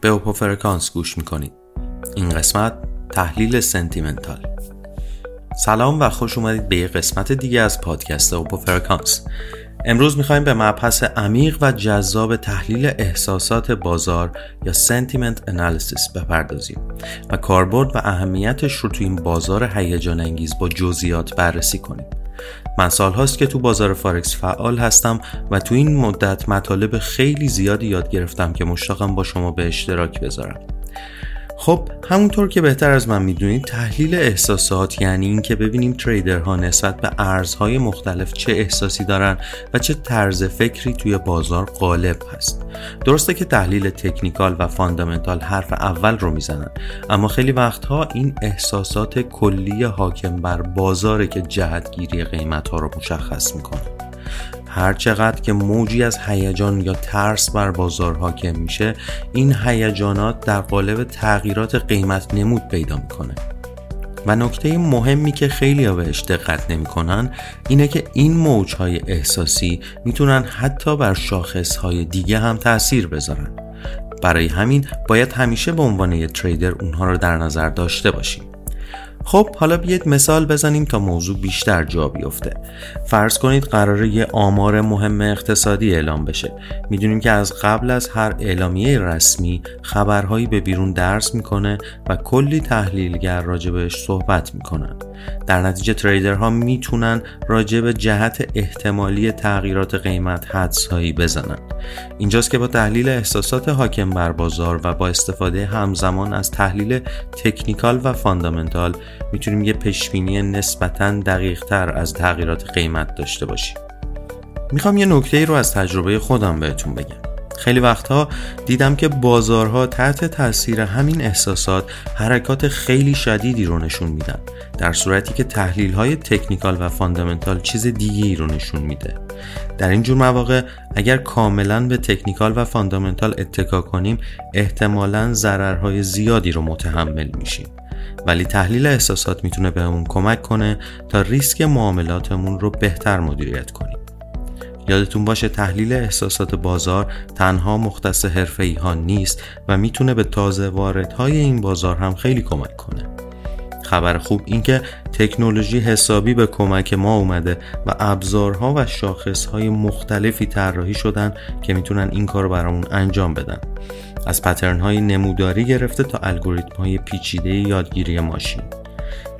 به اوپو فرکانس گوش می‌کنید. این قسمت تحلیل sentimental. سلام و خوش اومدید به یه قسمت دیگه از پادکست اوپو فرکانس امروز می‌خوایم به مبحث عمیق و جذاب تحلیل احساسات بازار یا sentiment analysis بپردازیم و کاربرد و اهمیتش رو تو این بازار هیجان انگیز با جزئیات بررسی کنیم. من سالهاست که تو بازار فارکس فعال هستم و تو این مدت مطالب خیلی زیادی یاد گرفتم که مشتاقم با شما به اشتراک بذارم. خب همونطور که بهتر از من می‌دونید تحلیل احساسات یعنی اینکه ببینیم تریدرها نسبت به ارزهای مختلف چه احساسی دارن و چه طرز فکری توی بازار غالب هست. درسته که تحلیل تکنیکال و فاندامنتال حرف اول رو می‌زنن اما خیلی وقتها این احساسات کلی حاکم بر بازاره که جهتگیری قیمت ها رو مشخص می‌کنه. هر چقدر که موجی از هیجان یا ترس بر بازار حاکم میشه این هیجانات در قالب تغییرات قیمت نمود پیدا می‌کنه. و نکته مهمی که خیلی ها بهش دقت نمی‌کنن اینه که این موجهای احساسی می‌تونن حتی بر شاخصهای دیگه هم تاثیر بذارن. برای همین باید همیشه به عنوان یه تریدر اونها رو در نظر داشته باشیم. خب حالا بیاید مثال بزنیم تا موضوع بیشتر جا بیفته. فرض کنید قراره یه آمار مهم اقتصادی اعلام بشه. می‌دونیم که از قبل از هر اعلامیه رسمی خبرهایی به بیرون درس می‌کنه و کلی تحلیلگر راجبش صحبت می‌کنن. در نتیجه تریدرها می‌تونن راجع به جهت احتمالی تغییرات قیمت حدسهایی بزنن. اینجاست که با تحلیل احساسات حاکم بر بازار و با استفاده همزمان از تحلیل تکنیکال و فاندامنتال می‌تونیم یه پیشبینی نسبتا دقیق تر از تغییرات قیمت داشته باشیم. می‌خوام یه نکته رو از تجربه خودم بهتون بگم. خیلی وقتها دیدم که بازارها تحت تاثیر همین احساسات حرکات خیلی شدیدی رو نشون میدن در صورتی که تحلیل های technical و fundamental چیز دیگه ای رو نشون میده. در این جور مواقع اگر کاملا به technical و fundamental اتکا کنیم احتمالا ضررهای زیادی رو متحمل میشیم. ولی تحلیل احساسات می‌تونه بهمون کمک کنه تا ریسک معاملاتمون رو بهتر مدیریت کنیم. یادتون باشه تحلیل احساسات بازار تنها مختص حرفه ها نیست و می‌تونه به تازه واردهای این بازار هم خیلی کمک کنه. خبر خوب این که تکنولوژی حسابی به کمک ما اومده و ابزارها و شاخصهای مختلفی طراحی شدن که می‌تونن این کار برامون انجام بدن. از پترن های نموداری گرفته تا الگوریتم های پیچیده یادگیری ماشین.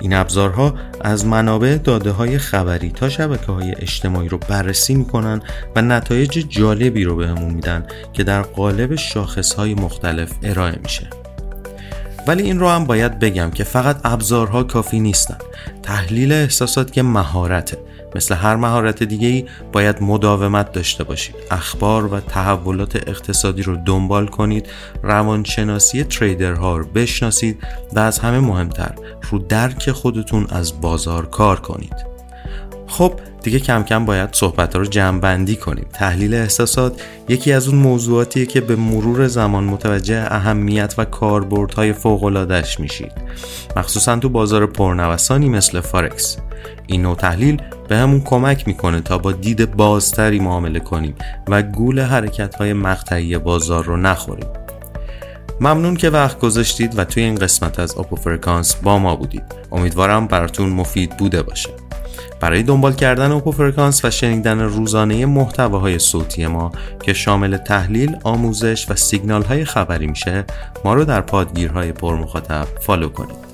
این ابزارها از منابع داده های خبری تا شبکه های اجتماعی رو بررسی می‌کنن و نتایج جالبی رو بهمون میدن که در قالب شاخص های مختلف ارائه میشه. ولی این رو هم باید بگم که فقط ابزارها کافی نیستن. تحلیل احساسات که مهارته. مثل هر مهارت دیگه ای باید مداومت داشته باشید. اخبار و تحولات اقتصادی رو دنبال کنید روانشناسی تریدرها رو بشناسید و از همه مهمتر رو درک خودتون از بازار کار کنید. خب دیگه کم کم باید صحبت رو جمع بندی کنیم. تحلیل احساسات یکی از اون موضوعاتیه که به مرور زمان متوجه اهمیت و کاربردهای فوق‌العاده‌اش میشید. مخصوصا تو بازار پرنوسانی مثل فارکس. این نوع تحلیل بهمون کمک می‌کنه تا با دید بازتری معامله کنیم و گول حرکت های مقطعی بازار رو نخوریم. ممنون که وقت گذاشتید و توی این قسمت از اوپو فرکانس با ما بودید. امیدوارم براتون مفید بوده باشه. برای دنبال کردن اوپو فرکانس و شنیدن روزانه محتواهای صوتی ما که شامل تحلیل، آموزش و سیگنال های خبری میشه ما رو در پادگیرهای پر مخاطب فالو کنید.